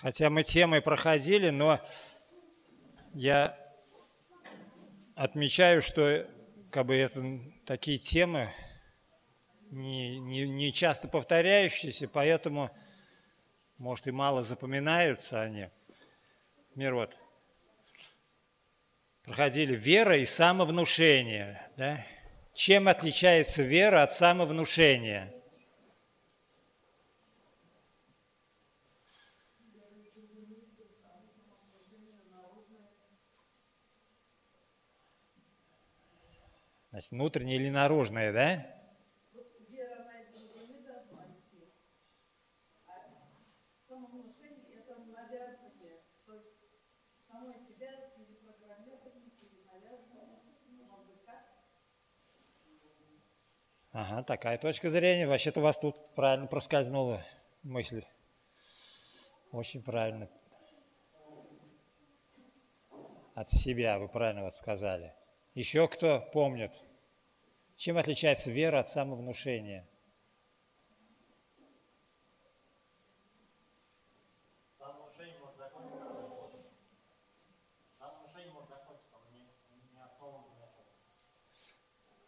Хотя мы темы проходили, но я отмечаю, что как бы это такие темы не, не, не часто повторяющиеся, поэтому, может, и мало запоминаются они. Мир вот проходили вера и самовнушение. Да? Чем отличается вера от самовнушения? Значит, внутреннее или наружное, да? Ага, такая точка зрения. Вообще-то у вас тут правильно проскользнула мысль. Очень правильно. От себя вы правильно вот сказали. Еще кто помнит? Чем отличается вера от самовнушения?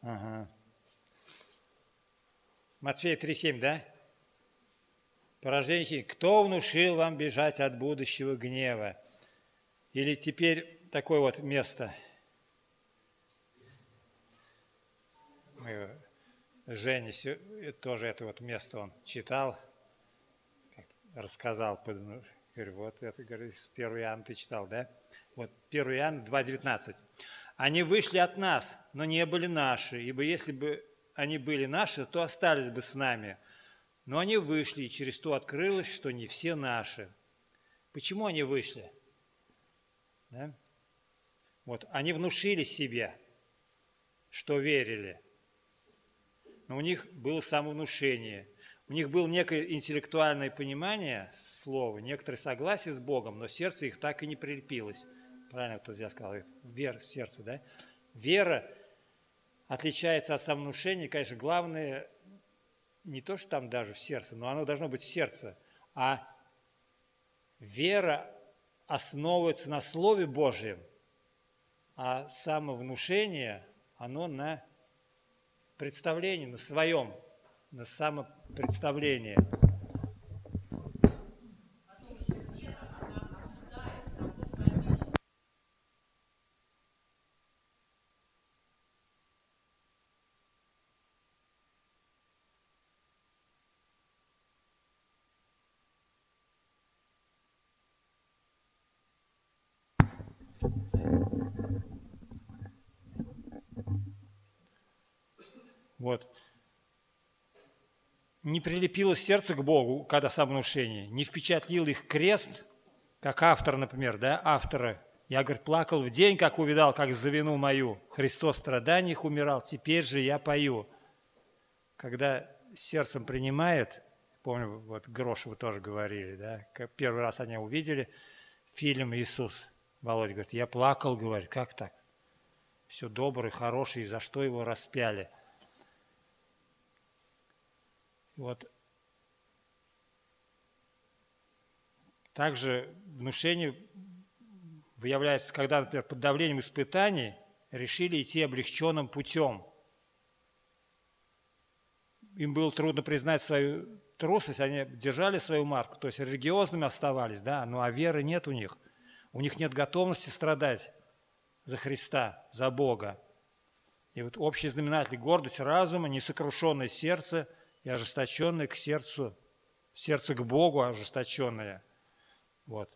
Ага. Матфея 3,7, да? Порождение, кто внушил вам бежать от будущего гнева? Или теперь такое вот место – мы Женя тоже это вот место он читал, рассказал, говорю, вот это, говорю, с 1 Иоанна ты читал, да? Вот 1 Иоанна 2,19. Они вышли от нас, но не были наши, ибо если бы они были наши, то остались бы с нами. Но они вышли, и через то открылось, что не все наши. Почему они вышли? Да? Вот, они внушили себе, что верили – но у них было самовнушение, у них было некое интеллектуальное понимание слова, некоторое согласие с Богом, но сердце их так и не прилепилось. Правильно кто я сказал, вера в сердце, да? Вера отличается от самовнушения, конечно, главное не то, что там даже в сердце, но оно должно быть в сердце, а вера основывается на Слове Божьем, а самовнушение, оно на представлении, на своем, на самопредставлении. Вот. Не прилепило сердце к Богу, когда самовнушение, не впечатлил их крест, как автор, например, да, автора. Я, говорит, плакал в день, как увидал, как за вину мою. Христос в страданиях умирал, теперь же я пою. Когда сердцем принимает, помню, вот Грошевы тоже говорили, да, как первый раз они увидели фильм «Иисус». Володя говорит, я плакал, говорит, как так? Все добрый, хороший, за что его распяли – вот. Также внушение выявляется, когда, например, под давлением испытаний решили идти облегченным путем. Им было трудно признать свою трусость, они держали свою марку, то есть религиозными оставались, да, ну а веры нет у них. У них нет готовности страдать за Христа, за Бога. И вот общий знаменатель – гордость разума, несокрушенное сердце – и ожесточенное к сердцу, сердце к Богу ожесточенное. Вот.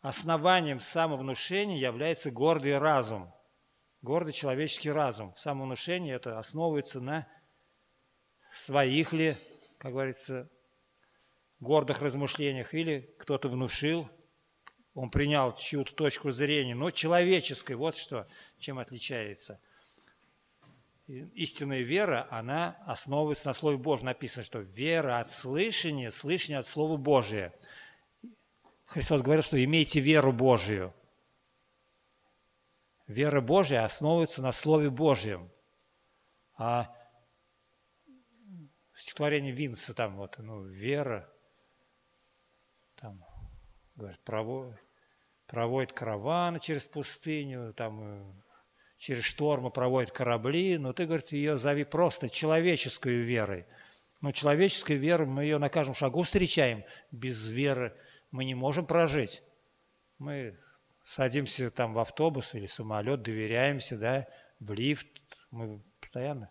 Основанием самовнушения является гордый разум, гордый человеческий разум. Самовнушение это основывается на своих ли, как говорится, гордых размышлениях, или кто-то внушил, он принял чью-то точку зрения, но человеческой, вот что, чем отличается истинная вера, она основывается на Слове Божьем. Написано, что вера от слышания, слышание от Слова Божия. Христос говорил, что имейте веру Божию. Вера Божья основывается на Слове Божьем. А стихотворение Винса, там вот, ну, вера, там, говорит, проводит, проводит караваны через пустыню, там э, через штормы проводит корабли, но ты, говорит, ее зови просто человеческой верой. Но человеческая вера, мы ее на каждом шагу встречаем. Без веры мы не можем прожить. Мы садимся там в автобус или в самолет, доверяемся, да, в лифт, мы постоянно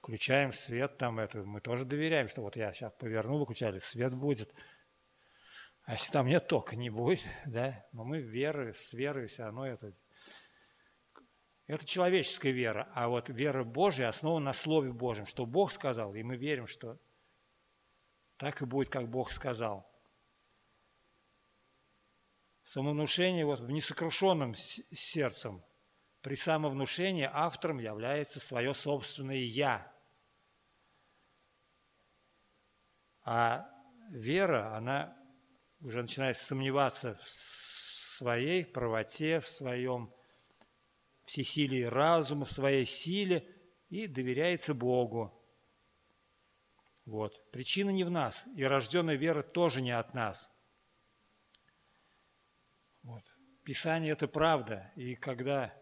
включаем свет, там это, мы тоже доверяем, что вот я сейчас поверну выключали, свет будет. А если там нет тока, не будет, да, но мы веры, с верой все равно это это человеческая вера, а вот вера Божья основана на Слове Божьем, что Бог сказал, и мы верим, что так и будет, как Бог сказал. Самовнушение вот в несокрушенном сердцем. При самовнушении автором является свое собственное «я». А вера, она уже начинает сомневаться в своей правоте, в своем всесилии разума, в своей силе и доверяется Богу. Вот. Причина не в нас, и рожденная вера тоже не от нас. Вот. Писание – это правда, и когда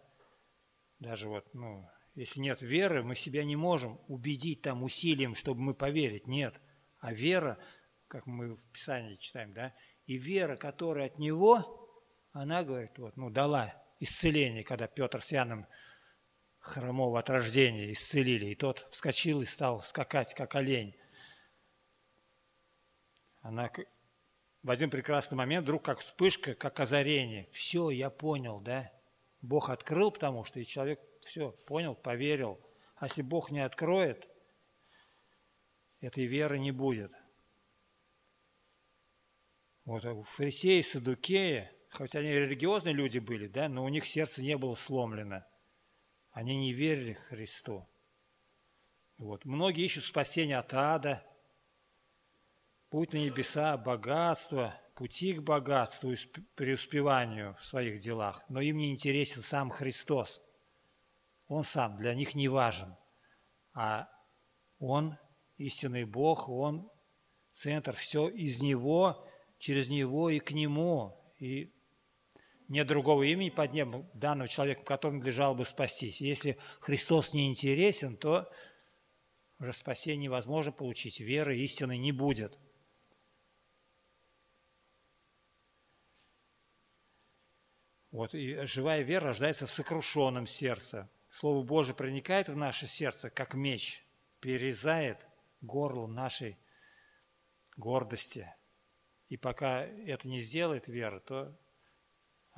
даже вот, ну, если нет веры, мы себя не можем убедить там усилием, чтобы мы поверить, нет. А вера, как мы в Писании читаем, да, и вера, которая от Него, она, говорит, вот, ну, дала исцеление, когда Петр с Яном хромого от рождения исцелили, и тот вскочил и стал скакать, как олень. Она в один прекрасный момент вдруг как вспышка, как озарение. Все, я понял, да? Бог открыл, потому что и человек все понял, поверил. А если Бог не откроет, этой веры не будет. Вот у фарисея и Садукея хоть они религиозные люди были, да, но у них сердце не было сломлено. Они не верили Христу. Вот. Многие ищут спасения от ада, путь на небеса, богатство, пути к богатству преуспеванию в своих делах, но им не интересен сам Христос. Он сам для них не важен, а Он истинный Бог, Он центр, все из Него, через Него и к Нему. И нет другого имени под небом данного человека, которому надлежало бы спастись. Если Христос не интересен, то уже спасение невозможно получить, веры истины не будет. Вот, и живая вера рождается в сокрушенном сердце. Слово Божие проникает в наше сердце, как меч, перерезает горло нашей гордости. И пока это не сделает вера, то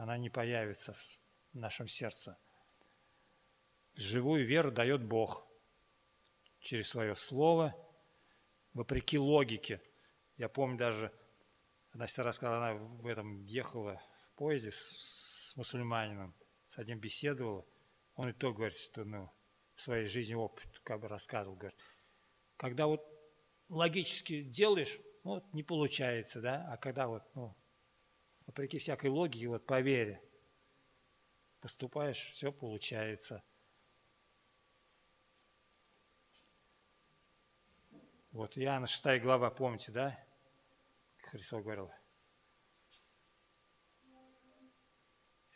она не появится в нашем сердце. Живую веру дает Бог через свое слово, вопреки логике. Я помню даже, Настя рассказала, она в этом ехала в поезде с, с мусульманином, с одним беседовала. Он и то говорит, что ну, в своей жизни опыт как бы рассказывал, говорит, когда вот логически делаешь, вот не получается, да, а когда вот, ну, вопреки всякой логике, вот по вере, поступаешь, все получается. Вот Иоанна 6 глава, помните, да? Христос говорил,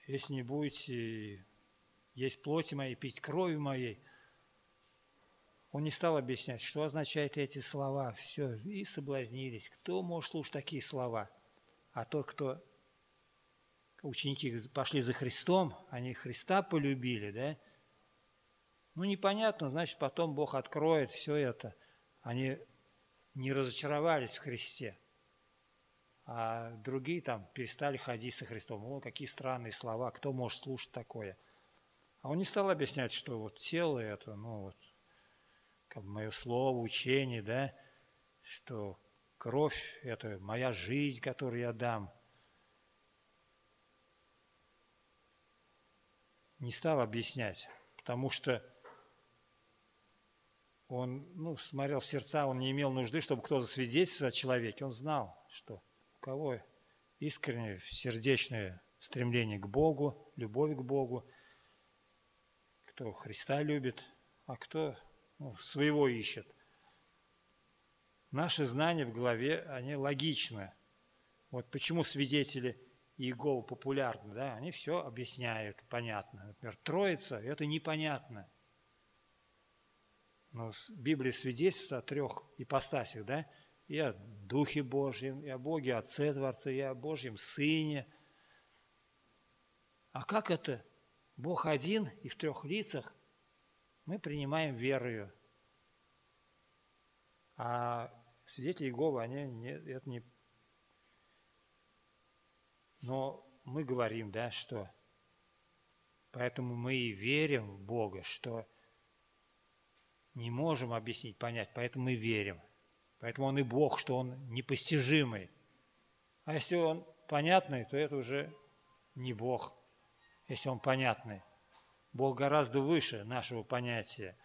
если не будете есть плоти моей, пить крови моей, он не стал объяснять, что означают эти слова. Все, и соблазнились. Кто может слушать такие слова? А тот, кто ученики пошли за Христом, они Христа полюбили, да? Ну, непонятно, значит, потом Бог откроет все это. Они не разочаровались в Христе, а другие там перестали ходить со Христом. О, какие странные слова, кто может слушать такое? А он не стал объяснять, что вот тело это, ну вот, как мое слово, учение, да, что кровь – это моя жизнь, которую я дам – не стал объяснять, потому что он ну, смотрел в сердца, он не имел нужды, чтобы кто-то свидетельствовал о человеке. Он знал, что у кого искреннее, сердечное стремление к Богу, любовь к Богу, кто Христа любит, а кто ну, своего ищет. Наши знания в голове, они логичны. Вот почему свидетели Иеговы популярны, да, они все объясняют, понятно. Например, Троица – это непонятно. Но Библия свидетельствует о трех ипостасях, да, и о Духе Божьем, и о Боге Отце Творце, и о Божьем Сыне. А как это? Бог один и в трех лицах мы принимаем верою. А свидетели Иеговы, они не, это не но мы говорим, да, что поэтому мы и верим в Бога, что не можем объяснить, понять, поэтому мы верим. Поэтому Он и Бог, что Он непостижимый. А если Он понятный, то это уже не Бог, если Он понятный. Бог гораздо выше нашего понятия,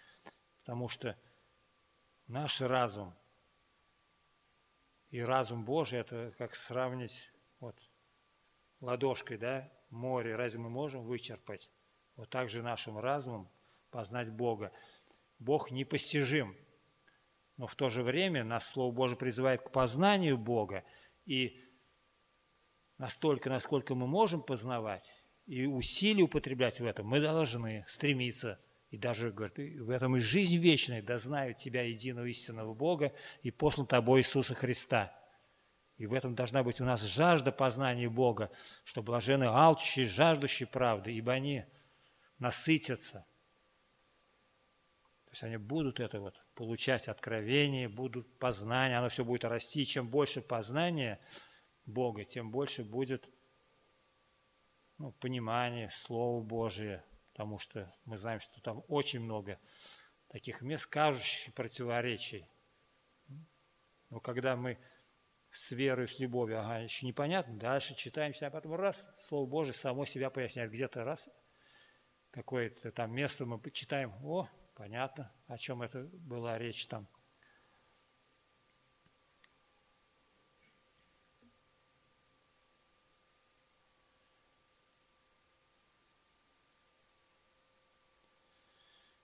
потому что наш разум и разум Божий – это как сравнить вот, ладошкой, да, море, разве мы можем вычерпать? Вот так же нашим разумом познать Бога. Бог непостижим, но в то же время нас Слово Божие призывает к познанию Бога, и настолько, насколько мы можем познавать и усилия употреблять в этом, мы должны стремиться и даже, говорит, в этом и жизнь вечная, да знают Тебя, единого истинного Бога, и послан Тобой Иисуса Христа – и в этом должна быть у нас жажда познания Бога, что блажены алчущие, жаждущие правды, ибо они насытятся. То есть они будут это вот получать откровение, будут познание, оно все будет расти. И чем больше познания Бога, тем больше будет ну, понимание Слова Божия, потому что мы знаем, что там очень много таких мест, кажущих противоречий. Но когда мы с верой, с любовью, ага, еще непонятно, дальше читаем а потом раз, Слово Божие само себя поясняет, где-то раз, какое-то там место мы читаем, о, понятно, о чем это была речь там.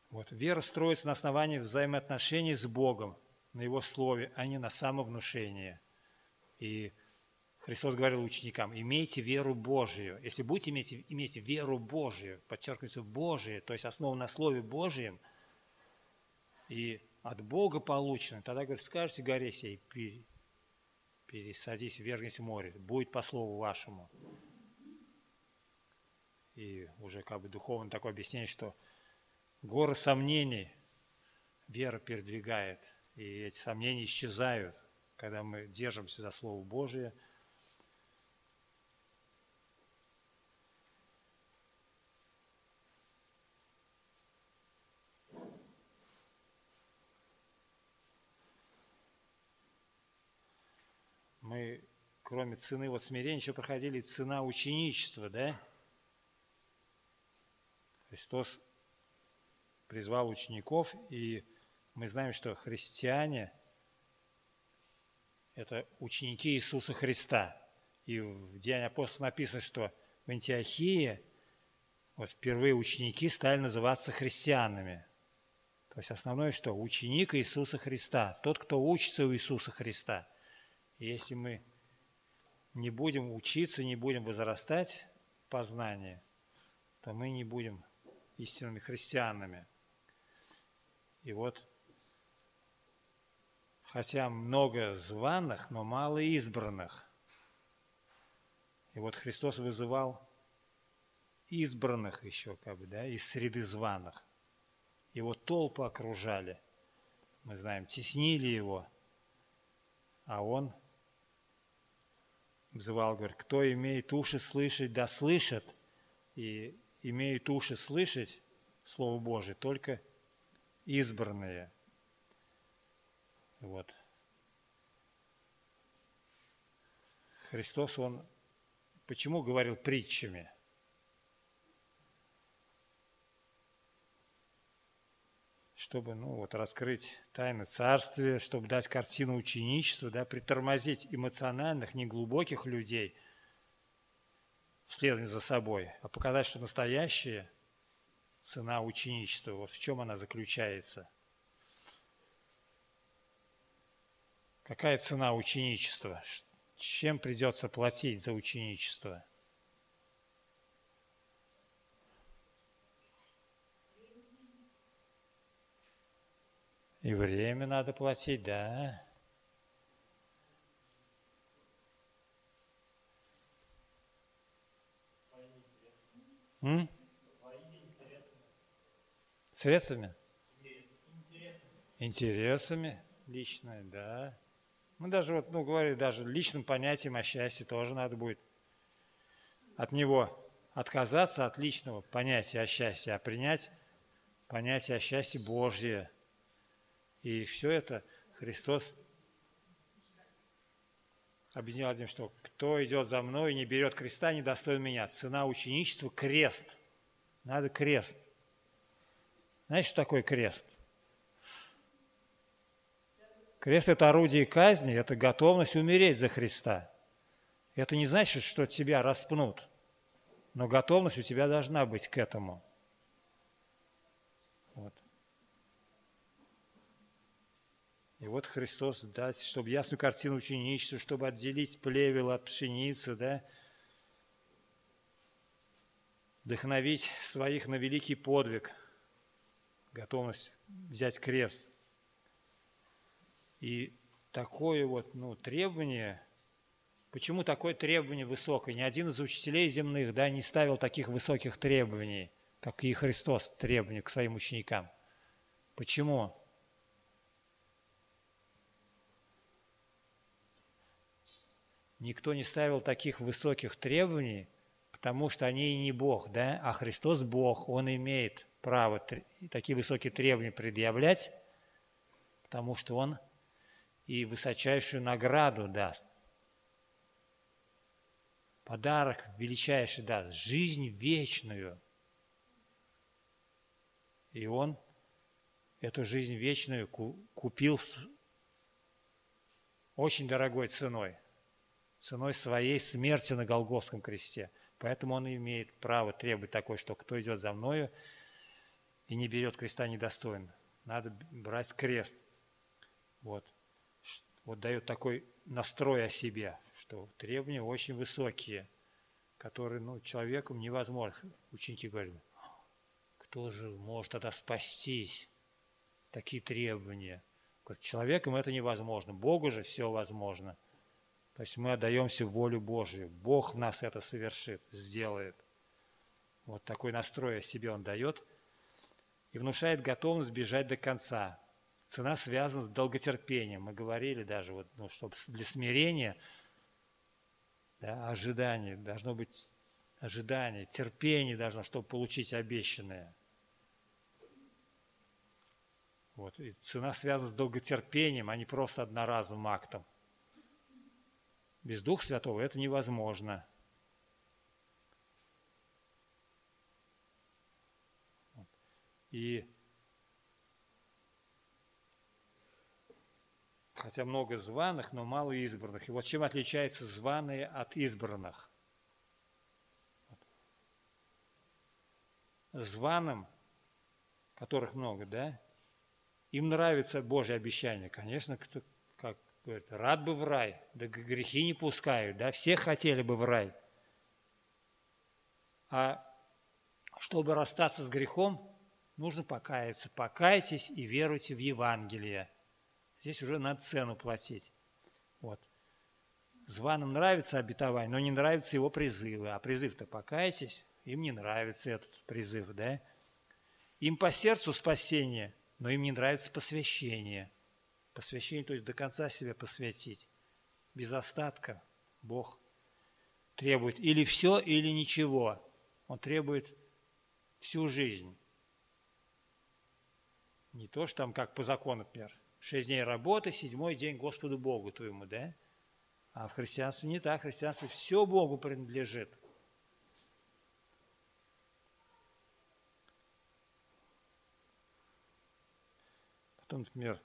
Вот, вера строится на основании взаимоотношений с Богом, на Его Слове, а не на самовнушение – и Христос говорил ученикам, имейте веру Божию. Если будете иметь, иметь веру Божию, подчеркивается Божие, то есть основу на Слове Божьем, и от Бога получено, тогда, говорит, скажете горе сей, пересадись, вергнись в море, будет по слову вашему. И уже как бы духовно такое объяснение, что горы сомнений вера передвигает, и эти сомнения исчезают когда мы держимся за Слово Божие. Мы, кроме цены вот смирения, еще проходили цена ученичества, да? Христос призвал учеников, и мы знаем, что христиане – это ученики Иисуса Христа. И в Деянии апостолов написано, что в Антиохии вот впервые ученики стали называться христианами. То есть основное что? Ученик Иисуса Христа, тот, кто учится у Иисуса Христа. И если мы не будем учиться, не будем возрастать в то мы не будем истинными христианами. И вот хотя много званых, но мало избранных. И вот Христос вызывал избранных еще, как бы, да, из среды званых. Его толпы окружали. Мы знаем, теснили его. А он взывал, говорит, кто имеет уши слышать, да слышит. И имеют уши слышать Слово Божие только избранные – вот. Христос, Он почему говорил притчами? Чтобы ну, вот, раскрыть тайны царствия, чтобы дать картину ученичества, да, притормозить эмоциональных, неглубоких людей вслед за собой, а показать, что настоящая цена ученичества, вот в чем она заключается – Какая цена ученичества? чем придется платить за ученичество? И время надо платить, да. М? Средствами? Интересами личными, да. Мы даже, вот, ну, говорили, даже личным понятием о счастье тоже надо будет от него отказаться, от личного понятия о счастье, а принять понятие о счастье Божье – и все это Христос объяснял одним, что кто идет за мной и не берет креста, не достоин меня. Цена ученичества – крест. Надо крест. Знаете, что такое крест? Крест – это орудие казни, это готовность умереть за Христа. Это не значит, что тебя распнут, но готовность у тебя должна быть к этому. Вот. И вот Христос дать, чтобы ясную картину ученичества, чтобы отделить плевел от пшеницы, да, вдохновить своих на великий подвиг, готовность взять крест. И такое вот ну, требование, почему такое требование высокое? Ни один из учителей земных да, не ставил таких высоких требований, как и Христос требования к своим ученикам. Почему? Никто не ставил таких высоких требований, потому что они и не Бог, да? а Христос Бог, Он имеет право такие высокие требования предъявлять, потому что Он и высочайшую награду даст. Подарок величайший даст, жизнь вечную. И Он эту жизнь вечную купил очень дорогой ценой – ценой своей смерти на Голговском кресте. Поэтому он имеет право требовать такое, что кто идет за мною и не берет креста недостоин. Надо брать крест. Вот. Вот дает такой настрой о себе, что требования очень высокие, которые ну, человеком невозможно. Ученики говорят, кто же может тогда спастись? Такие требования. Человеком это невозможно. Богу же все возможно – то есть мы отдаемся в волю Божию. Бог в нас это совершит, сделает. Вот такой настрой о себе он дает и внушает готовность бежать до конца. Цена связана с долготерпением. Мы говорили даже, вот, ну, чтобы для смирения, да, ожидание, должно быть ожидание, терпение должно, чтобы получить обещанное. Вот. И цена связана с долготерпением, а не просто одноразовым актом. Без Духа Святого это невозможно. И хотя много званых, но мало избранных. И вот чем отличаются званые от избранных? Званым, которых много, да, им нравится Божье обещание. Конечно, кто, как Говорит, рад бы в рай, да грехи не пускают, да, все хотели бы в рай. А чтобы расстаться с грехом, нужно покаяться. Покайтесь и веруйте в Евангелие. Здесь уже надо цену платить. Вот. Званым нравится обетование, но не нравятся его призывы. А призыв-то покайтесь, им не нравится этот призыв, да? Им по сердцу спасение, но им не нравится посвящение – Посвящение, то есть до конца себя посвятить. Без остатка Бог требует или все, или ничего. Он требует всю жизнь. Не то, что там как по закону, например, шесть дней работы, седьмой день Господу Богу твоему, да? А в христианстве не так. В христианстве все Богу принадлежит. Потом, например,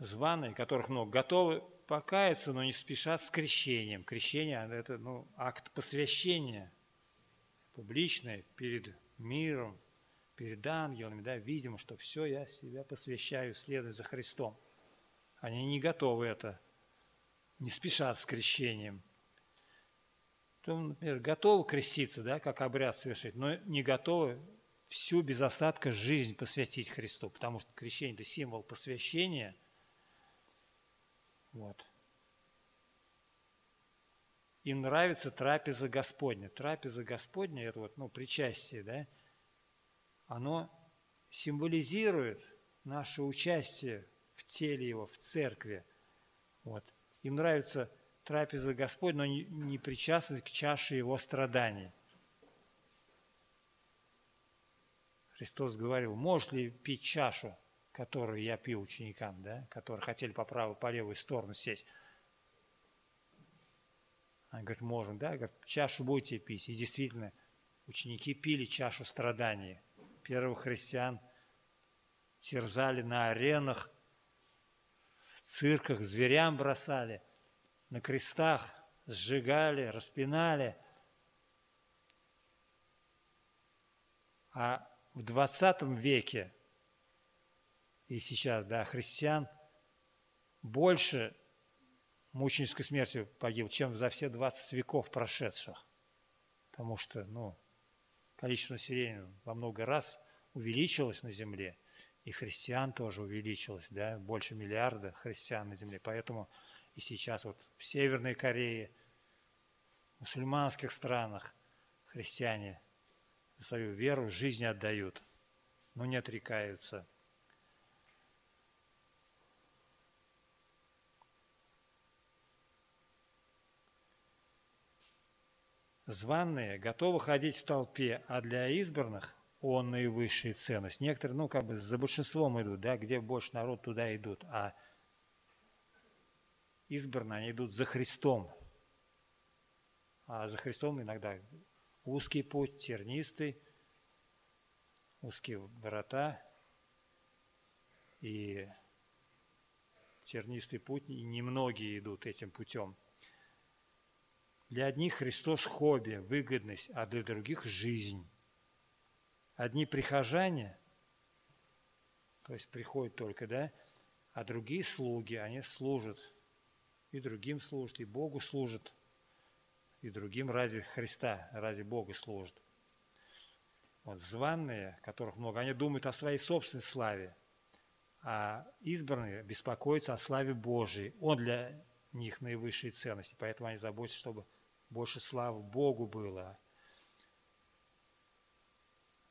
званые, которых много, готовы покаяться, но не спешат с крещением. Крещение – это ну, акт посвящения, публичное, перед миром, перед ангелами, да, видимо, что все, я себя посвящаю, следую за Христом. Они не готовы это не спешат с крещением. То, например, готовы креститься, да, как обряд совершить, но не готовы всю без остатка жизнь посвятить Христу, потому что крещение – это символ посвящения. Вот. Им нравится трапеза Господня. Трапеза Господня – это вот, ну, причастие, да, оно символизирует наше участие в теле Его, в церкви. Вот. Им нравится трапеза Господня, но не, причастность к чаше Его страданий. Христос говорил, можешь ли пить чашу, которую я пил ученикам, да, которые хотели по правую, по левую сторону сесть. Они говорят, можем, да, говорят, чашу будете пить. И действительно, ученики пили чашу страданий. Первых христиан терзали на аренах, в цирках, зверям бросали, на крестах сжигали, распинали. А в 20 веке и сейчас, да, христиан больше мученической смертью погиб, чем за все 20 веков прошедших. Потому что, ну, количество населения во много раз увеличилось на Земле, и христиан тоже увеличилось, да, больше миллиарда христиан на Земле. Поэтому и сейчас вот в Северной Корее, в мусульманских странах христиане за свою веру жизнь отдают, но не отрекаются. Званные готовы ходить в толпе, а для избранных он наивысшая ценность. Некоторые, ну, как бы за большинством идут, да, где больше народ, туда идут, а избранные, они идут за Христом. А за Христом иногда узкий путь, тернистый, узкие врата и тернистый путь, и немногие идут этим путем. Для одних Христос – хобби, выгодность, а для других – жизнь. Одни прихожане, то есть приходят только, да, а другие слуги, они служат, и другим служат, и Богу служат – и другим ради Христа, ради Бога служат. Вот званные, которых много, они думают о своей собственной славе, а избранные беспокоятся о славе Божией. Он для них наивысшей ценности, поэтому они заботятся, чтобы больше славы Богу было.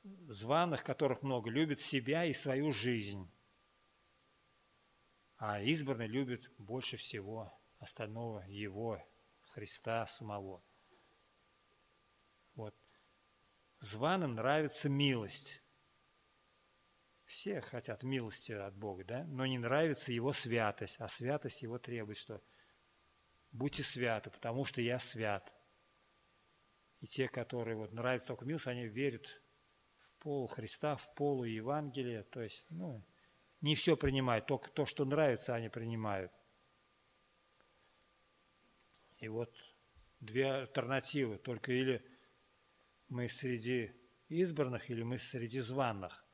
Званых, которых много, любят себя и свою жизнь, а избранные любят больше всего остального Его, Христа самого. Вот. Званым нравится милость. Все хотят милости от Бога, да? но не нравится Его святость, а святость Его требует, что будьте святы, потому что я свят. И те, которые вот нравятся только милость, они верят в полу Христа, в полу Евангелия, то есть, ну, не все принимают, только то, что нравится, они принимают. И вот две альтернативы. Только или мы среди избранных, или мы среди званных.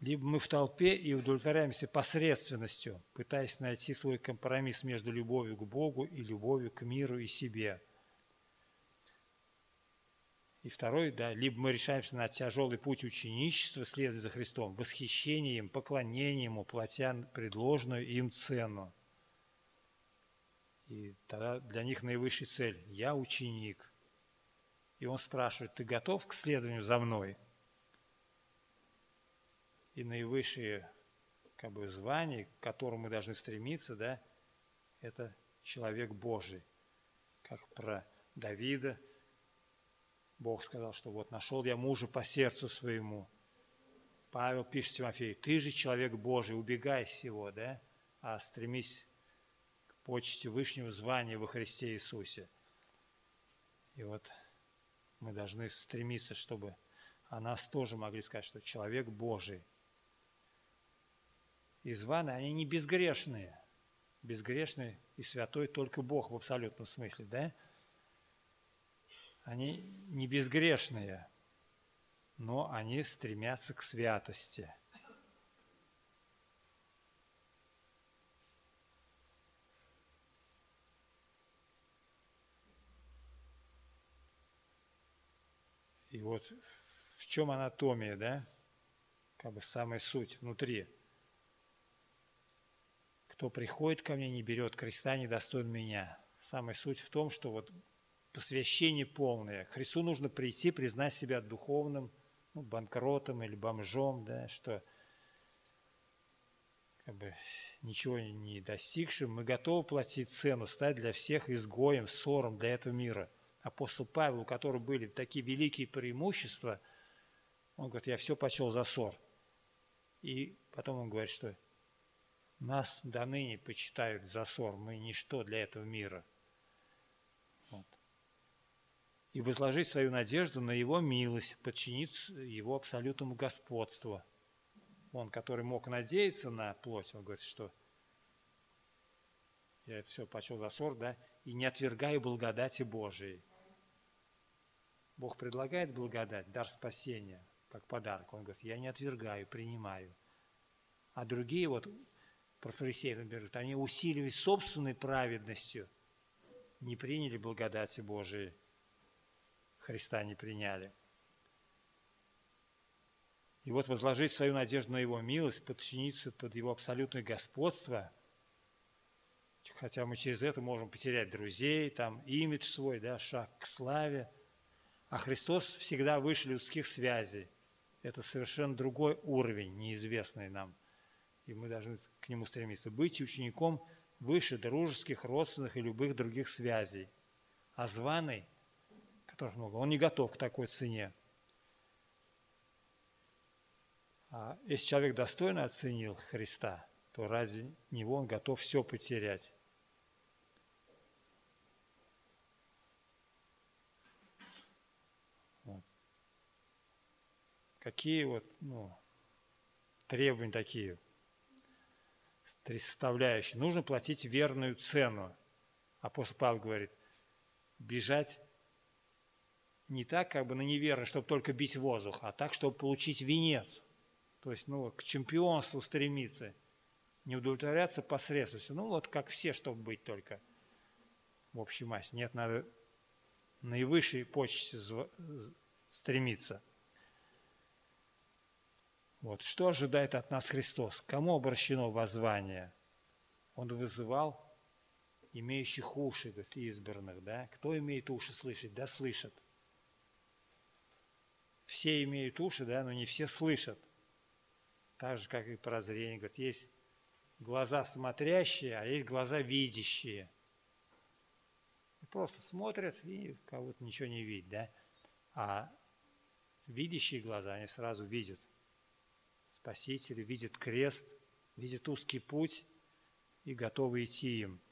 Либо мы в толпе и удовлетворяемся посредственностью, пытаясь найти свой компромисс между любовью к Богу и любовью к миру и себе. И второй, да, либо мы решаемся на тяжелый путь ученичества, следуя за Христом, восхищением, поклонением, уплатя предложенную им цену – и тогда для них наивысшая цель – я ученик. И он спрашивает, ты готов к следованию за мной? И наивысшее как бы, звание, к которому мы должны стремиться, да, это человек Божий. Как про Давида Бог сказал, что вот нашел я мужа по сердцу своему. Павел пишет Тимофею, ты же человек Божий, убегай всего, да, а стремись почести Вышнего звания во Христе Иисусе. И вот мы должны стремиться, чтобы о нас тоже могли сказать, что человек Божий. Изваны, они не безгрешные. Безгрешный и святой только Бог в абсолютном смысле, да? Они не безгрешные, но они стремятся к святости. И вот в чем анатомия, да? Как бы самая суть внутри – кто приходит ко мне, не берет креста, не достоин меня. Самая суть в том, что вот посвящение полное. Христу нужно прийти, признать себя духовным ну, банкротом или бомжом, да, что как бы ничего не достигшим, мы готовы платить цену, стать для всех изгоем, ссором для этого мира. Апостол Павел, у которого были такие великие преимущества, он говорит, я все почел за ссор. И потом он говорит, что нас до ныне почитают за ссор, мы ничто для этого мира. Вот. И возложить свою надежду на Его милость, подчиниться Его абсолютному господству. Он, который мог надеяться на плоть, он говорит, что я это все почел за ссор, да, и не отвергаю благодати Божией. Бог предлагает благодать, дар спасения, как подарок. Он говорит, я не отвергаю, принимаю. А другие вот про фарисеев, например, они усиливаясь собственной праведностью, не приняли благодати Божией, Христа не приняли. И вот возложить свою надежду на Его милость, подчиниться под Его абсолютное господство, хотя мы через это можем потерять друзей, там, имидж свой, да, шаг к славе, а Христос всегда выше людских связей. Это совершенно другой уровень, неизвестный нам и мы должны к нему стремиться. Быть учеником выше дружеских, родственных и любых других связей. А званый, которых много, он не готов к такой цене. А если человек достойно оценил Христа, то ради него он готов все потерять. Какие вот ну, требования такие – три составляющие. Нужно платить верную цену. Апостол Павел говорит, бежать не так, как бы на неверно, чтобы только бить воздух, а так, чтобы получить венец. То есть, ну, к чемпионству стремиться. Не удовлетворяться посредственностью. Ну, вот как все, чтобы быть только в общей массе. Нет, надо наивысшей почте стремиться – вот. Что ожидает от нас Христос? Кому обращено воззвание? Он вызывал имеющих уши, говорит, избранных, да? Кто имеет уши слышать? Да, слышат. Все имеют уши, да, но не все слышат. Так же, как и прозрение. Говорит, есть глаза смотрящие, а есть глаза видящие. И просто смотрят и кого-то ничего не видят, да? А видящие глаза, они сразу видят Спасителя, видит крест, видит узкий путь и готовы идти им.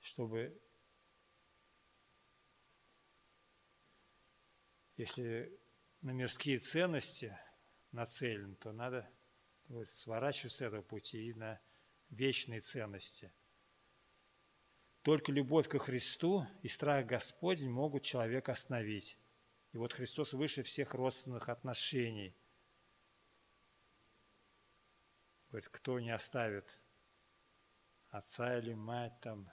Чтобы, если на мирские ценности нацелен, то надо вот, сворачивать с этого пути и на вечные ценности. Только любовь ко Христу и страх Господень могут человека остановить. И вот Христос выше всех родственных отношений. Говорит, кто не оставит отца или мать, там,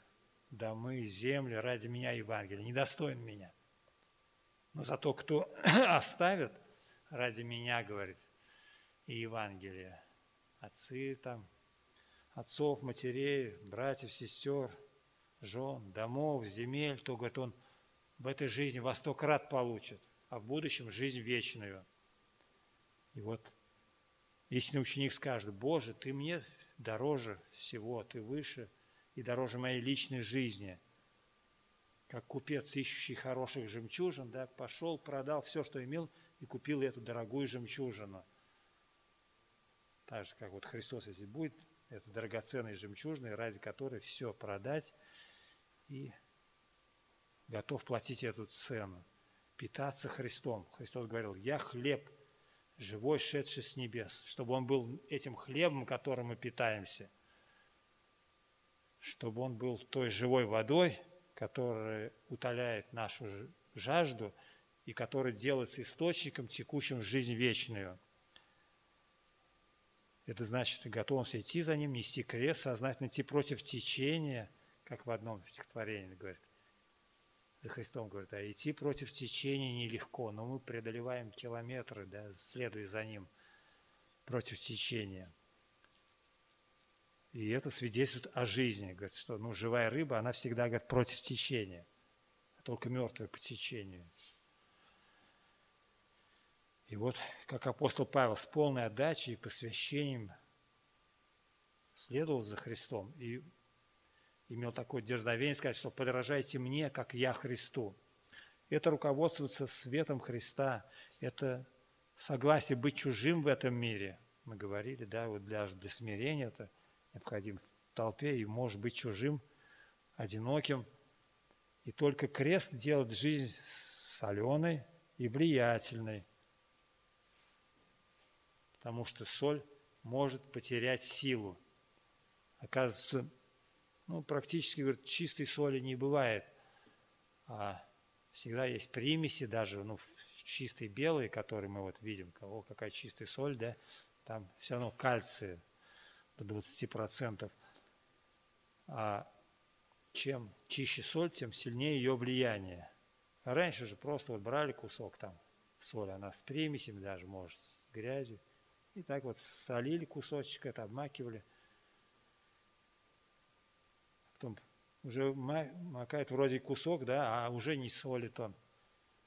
домы, земли ради меня Евангелия, недостоин меня. Но зато кто оставит ради меня, говорит, и Евангелие, отцы там, отцов, матерей, братьев, сестер, жен, домов, земель, то, говорит, он в этой жизни во сто крат получит а в будущем жизнь вечную. И вот истинный ученик скажет, Боже, Ты мне дороже всего, Ты выше и дороже моей личной жизни. Как купец, ищущий хороших жемчужин, да, пошел, продал все, что имел, и купил эту дорогую жемчужину. Так же, как вот Христос, если будет, эту драгоценной жемчужиной, ради которой все продать и готов платить эту цену питаться Христом. Христос говорил, я хлеб, живой, шедший с небес, чтобы он был этим хлебом, которым мы питаемся, чтобы он был той живой водой, которая утоляет нашу жажду и которая делается источником, текущим в жизнь вечную. Это значит готовность идти за ним, нести крест, сознательно идти против течения, как в одном стихотворении говорит за Христом, говорит, а идти против течения нелегко, но мы преодолеваем километры, да, следуя за Ним против течения. И это свидетельствует о жизни. Говорит, что ну, живая рыба, она всегда говорит, против течения, а только мертвая по течению. И вот, как апостол Павел с полной отдачей и посвящением следовал за Христом и имел такое дерзновение сказать, что подражайте мне, как я Христу. Это руководствуется светом Христа, это согласие быть чужим в этом мире. Мы говорили, да, вот для, для смирения это необходим в толпе и может быть чужим, одиноким. И только крест делает жизнь соленой и влиятельной, потому что соль может потерять силу. Оказывается, ну, практически, говорит, чистой соли не бывает. А всегда есть примеси, даже ну, чистой белой, которые мы вот видим, кого какая чистая соль, да, там все равно кальция до 20%. А чем чище соль, тем сильнее ее влияние. Раньше же просто вот брали кусок там соли, она с примесями даже, может, с грязью. И так вот солили кусочек, это обмакивали – потом уже макает вроде кусок, да, а уже не солит он.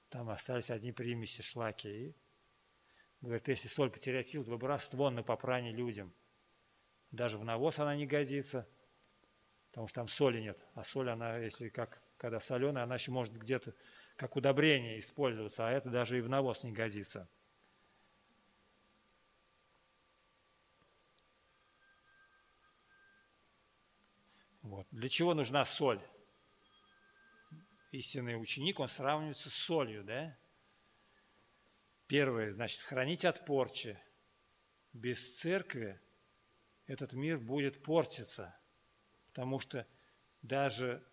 Там остались одни примеси, шлаки. И говорит, если соль потерять силу, то выбрасывают вон на попрание людям. Даже в навоз она не годится, потому что там соли нет. А соль, она, если как, когда соленая, она еще может где-то как удобрение использоваться, а это даже и в навоз не годится. Вот. Для чего нужна соль? Истинный ученик, он сравнивается с солью, да? Первое, значит, хранить от порчи. Без церкви этот мир будет портиться, потому что даже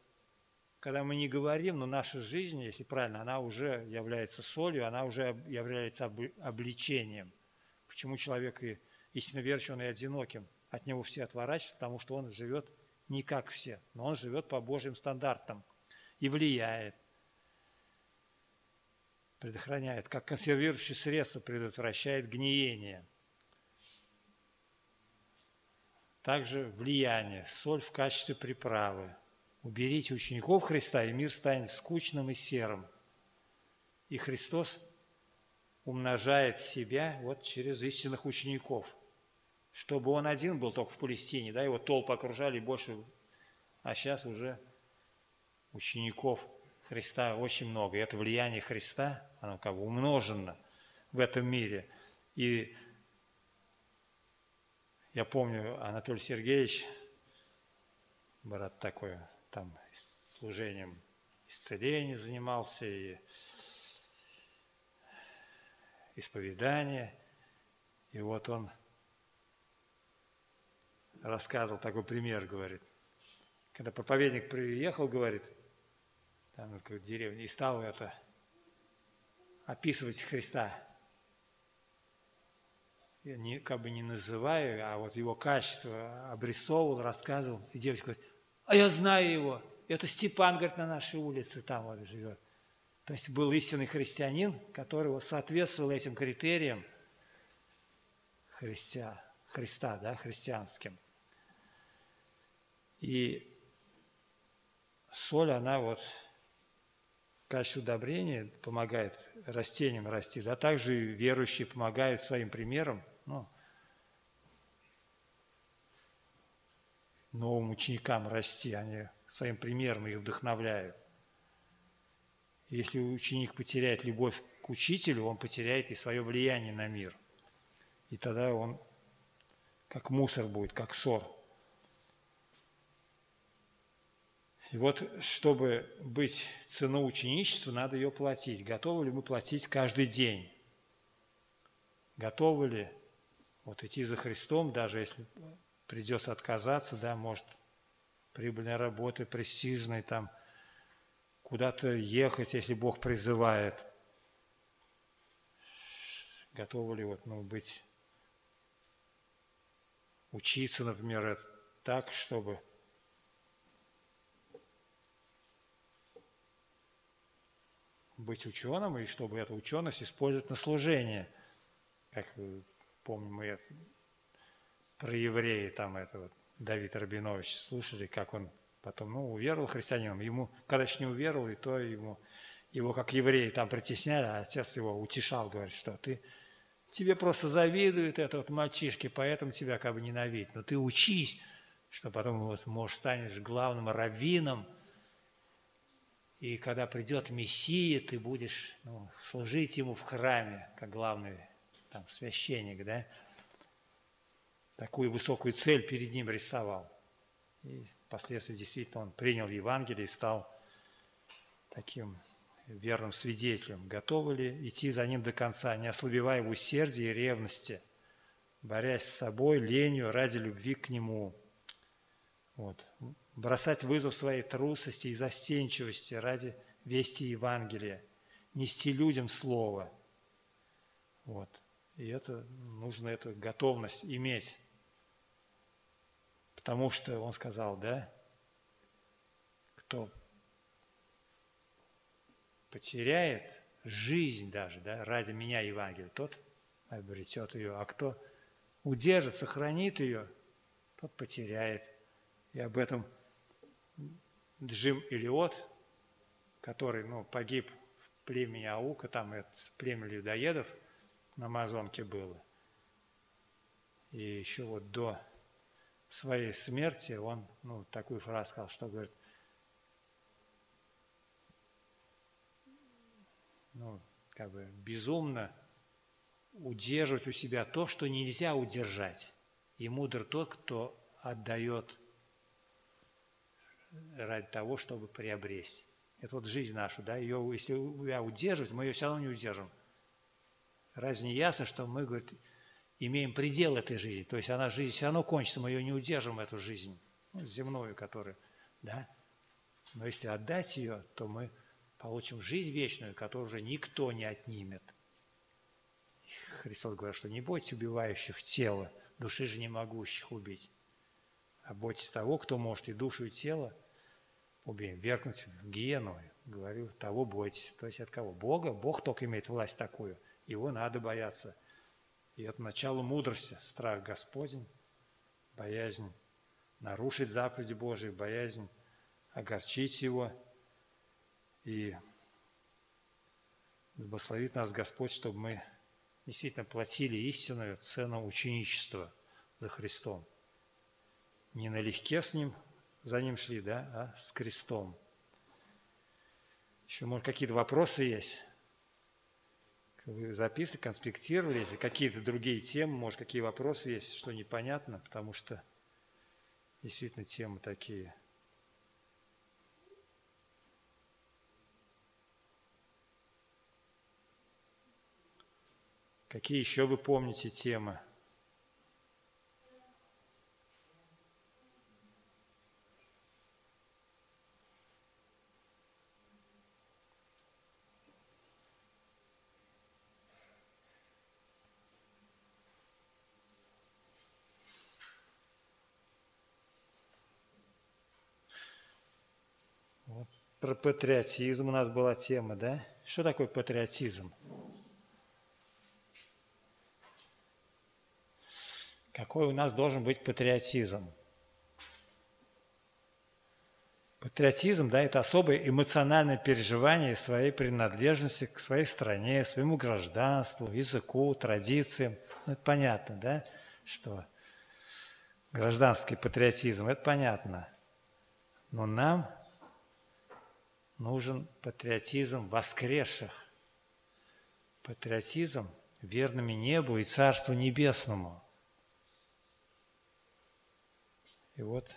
когда мы не говорим, но наша жизнь, если правильно, она уже является солью, она уже является обличением. Почему человек и истинно верующий, он и одиноким? От него все отворачиваются, потому что он живет не как все, но он живет по Божьим стандартам и влияет, предохраняет, как консервирующее средство предотвращает гниение. Также влияние, соль в качестве приправы. Уберите учеников Христа, и мир станет скучным и серым. И Христос умножает себя вот через истинных учеников – чтобы он один был только в Палестине, да, его толпы окружали больше, а сейчас уже учеников Христа очень много. И это влияние Христа, оно как бы умножено в этом мире. И я помню, Анатолий Сергеевич, брат такой, там служением исцеления занимался, и исповедание. И вот он рассказывал такой пример, говорит. Когда проповедник приехал, говорит, там в деревне, и стал это описывать Христа. Я не, как бы не называю, а вот его качество обрисовывал, рассказывал. И девочка говорит, а я знаю его, это Степан, говорит, на нашей улице там вот живет. То есть был истинный христианин, который вот соответствовал этим критериям христиан, Христа, да, христианским. И соль, она вот в качестве удобрения помогает растениям расти, да, также и верующие помогают своим примером, ну, новым ученикам расти, они своим примером их вдохновляют. Если ученик потеряет любовь к учителю, он потеряет и свое влияние на мир. И тогда он как мусор будет, как ссор – И вот, чтобы быть цену ученичества, надо ее платить. Готовы ли мы платить каждый день? Готовы ли вот идти за Христом, даже если придется отказаться, да, может, прибыльной работы, престижной, там, куда-то ехать, если Бог призывает. Готовы ли вот, ну, быть, учиться, например, так, чтобы быть ученым, и чтобы эту ученость использовать на служение. Как помним, мы это, про евреи, там это вот Давид Рабинович, слушали, как он потом, ну, уверовал христианином. Ему, когда еще не уверовал, и то ему, его как евреи там притесняли, а отец его утешал, говорит, что ты, тебе просто завидуют это вот мальчишки, поэтому тебя как бы ненавидят. Но ты учись, что потом вот, может, станешь главным раввином, и когда придет Мессия, ты будешь ну, служить ему в храме, как главный там, священник, да? Такую высокую цель перед ним рисовал. И впоследствии действительно он принял Евангелие и стал таким верным свидетелем. Готовы ли идти за ним до конца, не ослабевая в усердии и ревности, борясь с собой, ленью ради любви к нему. Вот бросать вызов своей трусости и застенчивости ради вести Евангелия, нести людям Слово. Вот. И это нужно эту готовность иметь. Потому что он сказал, да, кто потеряет жизнь даже, да, ради меня Евангелия, тот обретет ее, а кто удержит, сохранит ее, тот потеряет. И об этом Джим Илиот, который ну, погиб в племени Аука, там это племя людоедов на Амазонке было. И еще вот до своей смерти он ну, такую фразу сказал, что говорит, ну, как бы безумно удерживать у себя то, что нельзя удержать. И мудр тот, кто отдает ради того, чтобы приобрести. Это вот жизнь наша, да, ее, если я удерживать, мы ее все равно не удержим. Разве не ясно, что мы, говорит, имеем предел этой жизни, то есть она жизнь все равно кончится, мы ее не удержим, эту жизнь, ну, земную, которую, да. Но если отдать ее, то мы получим жизнь вечную, которую уже никто не отнимет. Христос говорит, что не бойтесь убивающих тело, души же не могущих убить, а бойтесь того, кто может и душу, и тело убей, вергнуть в гиену. Говорю, того бойтесь. То есть от кого? Бога. Бог только имеет власть такую. Его надо бояться. И это начало мудрости, страх Господень, боязнь нарушить заповеди Божии, боязнь огорчить Его. И благословит нас Господь, чтобы мы действительно платили истинную цену ученичества за Христом. Не налегке с Ним, за ним шли, да, а с крестом. Еще, может, какие-то вопросы есть? Вы записывали, конспектировали, если какие-то другие темы, может, какие вопросы есть, что непонятно, потому что действительно темы такие. Какие еще вы помните темы? Про патриотизм у нас была тема, да? Что такое патриотизм? Какой у нас должен быть патриотизм? Патриотизм, да, это особое эмоциональное переживание своей принадлежности к своей стране, своему гражданству, языку, традициям. Ну, это понятно, да, что гражданский патриотизм, это понятно. Но нам нужен патриотизм воскресших, патриотизм верными небу и Царству Небесному. И вот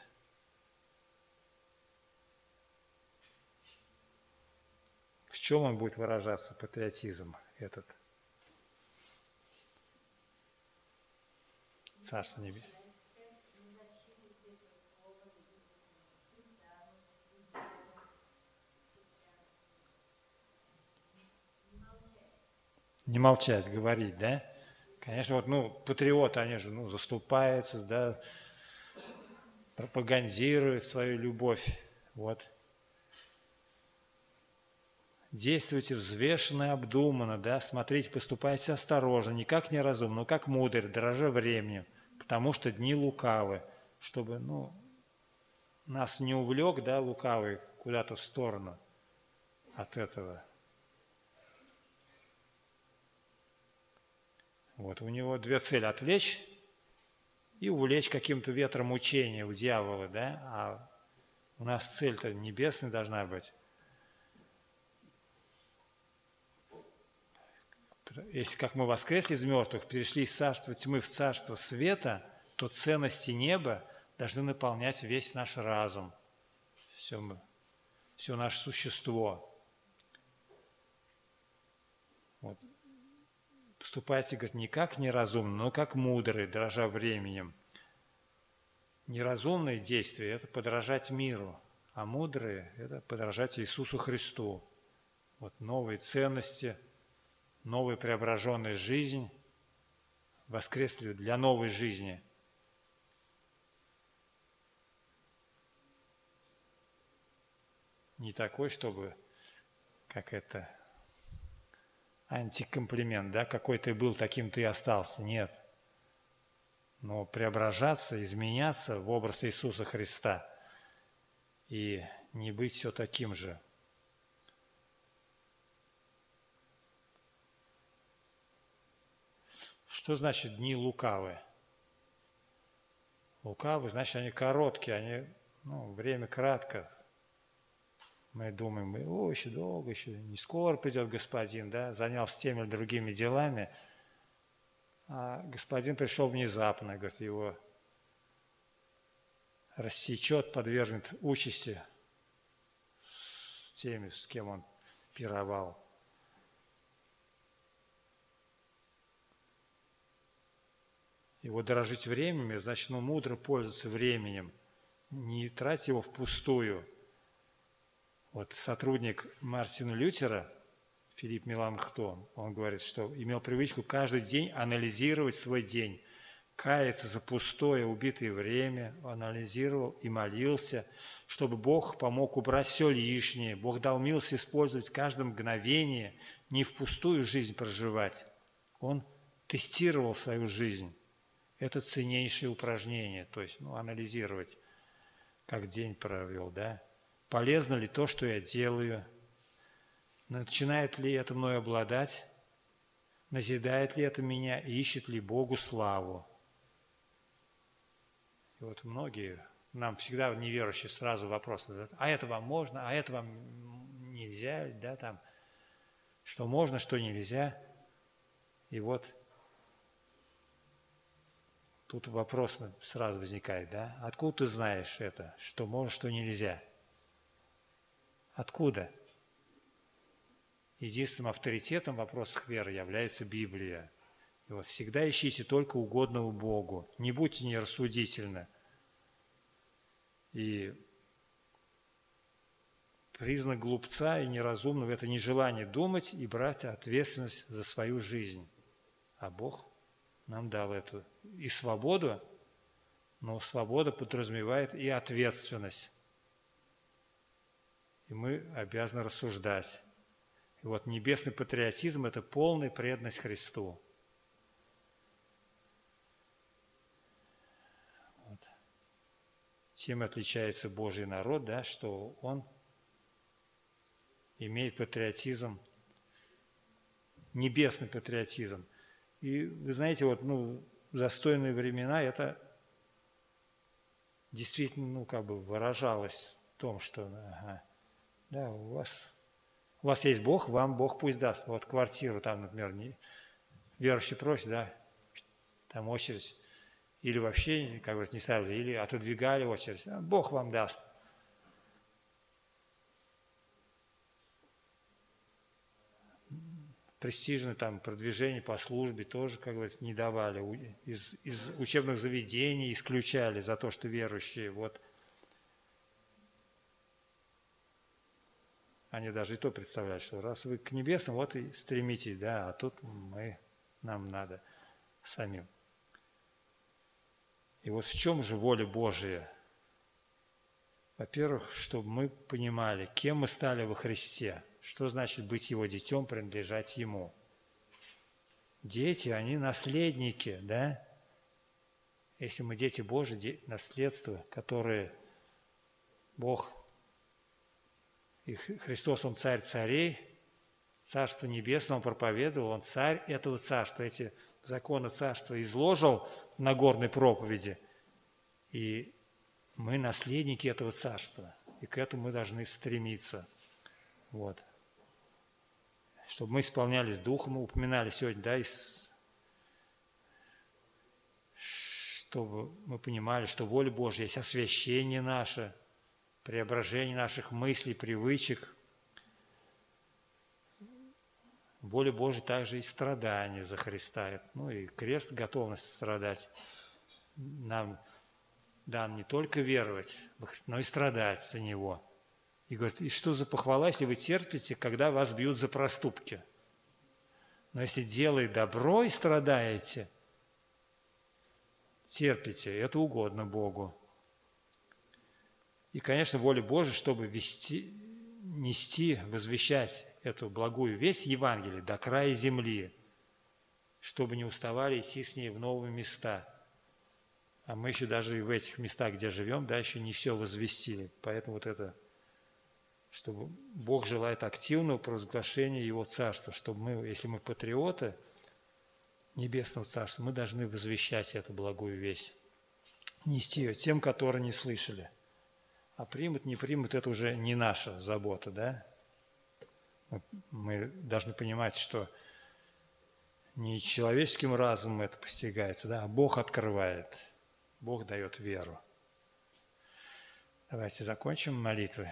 в чем он будет выражаться, патриотизм этот? Царство Небесное. Не молчать, говорить, да? Конечно, вот, ну, патриоты, они же, ну, заступаются, да, пропагандируют свою любовь, вот. действуйте взвешенно и обдуманно, да, смотрите, поступайте осторожно, не как неразумно, но как мудрый, дороже времени, потому что дни лукавы, чтобы, ну, нас не увлек, да, лукавый куда-то в сторону от этого. Вот у него две цели – отвлечь и увлечь каким-то ветром учения у дьявола, да, а у нас цель-то небесная должна быть. Если как мы воскресли из мертвых, перешли из царства тьмы в царство света, то ценности неба должны наполнять весь наш разум, все, все наше существо. Поступайте, говорит, не как неразумно, но как мудрые, дрожа временем. Неразумные действия – это подражать миру, а мудрые – это подражать Иисусу Христу. Вот новые ценности, новая преображенная жизнь, воскресли для новой жизни – не такой, чтобы, как это, антикомплимент, да, какой ты был, таким ты и остался. Нет. Но преображаться, изменяться в образ Иисуса Христа и не быть все таким же. Что значит дни лукавы? Лукавы, значит, они короткие, они, ну, время кратко, мы думаем, о, еще долго, еще не скоро придет господин, да, занялся теми или другими делами. А господин пришел внезапно, говорит, его рассечет, подвергнет участи с теми, с кем он пировал. И вот дорожить временем, значит, ну, мудро пользоваться временем, не тратить его впустую – вот сотрудник Мартина Лютера, Филипп Миланхтон, он говорит, что имел привычку каждый день анализировать свой день, каяться за пустое, убитое время, анализировал и молился, чтобы Бог помог убрать все лишнее. Бог дал милость использовать каждое мгновение, не впустую жизнь проживать. Он тестировал свою жизнь. Это ценнейшее упражнение, то есть ну, анализировать, как день провел, да, полезно ли то, что я делаю, начинает ли это мной обладать, назидает ли это меня, ищет ли Богу славу. И вот многие, нам всегда неверующие сразу вопросы задают, а это вам можно, а это вам нельзя, да, там, что можно, что нельзя. И вот тут вопрос сразу возникает, да, откуда ты знаешь это, что можно, что нельзя – Откуда? Единственным авторитетом в вопросах веры является Библия. И вот всегда ищите только угодного Богу, не будьте нерассудительны. И признак глупца и неразумного – это нежелание думать и брать ответственность за свою жизнь. А Бог нам дал эту и свободу, но свобода подразумевает и ответственность и мы обязаны рассуждать. И вот небесный патриотизм – это полная преданность Христу. Вот. Тем отличается Божий народ, да, что он имеет патриотизм, небесный патриотизм. И вы знаете, вот, ну, застойные времена это действительно, ну, как бы выражалось в том, что ага, да, у вас, у вас есть Бог, вам Бог пусть даст. Вот квартиру там, например, не, верующий просит, да, там очередь. Или вообще, как бы не ставили, или отодвигали очередь. А Бог вам даст. престижное там продвижение по службе тоже, как говорится, не давали. Из, из учебных заведений исключали за то, что верующие вот Они даже и то представляют, что раз вы к небесным, вот и стремитесь, да, а тут мы, нам надо самим. И вот в чем же воля Божия? Во-первых, чтобы мы понимали, кем мы стали во Христе, Что значит быть Его детем, принадлежать Ему? Дети, они наследники, да? Если мы дети Божьи, наследство, которые Бог и Христос, Он царь царей, Царство Небесное Он проповедовал, Он царь этого царства. Эти законы царства изложил в Нагорной проповеди. И мы наследники этого царства. И к этому мы должны стремиться. Вот. Чтобы мы исполнялись Духом, мы упоминали сегодня, да, из чтобы мы понимали, что воля Божья есть освящение наше, преображение наших мыслей, привычек. Воля Божья также и страдание за Христа, ну и крест, готовность страдать. Нам дан не только веровать, но и страдать за Него. И говорит, и что за похвала, если вы терпите, когда вас бьют за проступки? Но если делай добро и страдаете, терпите, это угодно Богу. И, конечно, воля Божия, чтобы вести, нести, возвещать эту благую весть Евангелия до края земли, чтобы не уставали идти с ней в новые места. А мы еще даже и в этих местах, где живем, да, еще не все возвестили. Поэтому вот это, чтобы Бог желает активного провозглашения Его Царства, чтобы мы, если мы патриоты – Небесного Царства, мы должны возвещать эту благую весть, нести ее тем, которые не слышали. А примут, не примут, это уже не наша забота, да? Мы должны понимать, что не человеческим разумом это постигается, да, а Бог открывает, Бог дает веру. Давайте закончим молитвой.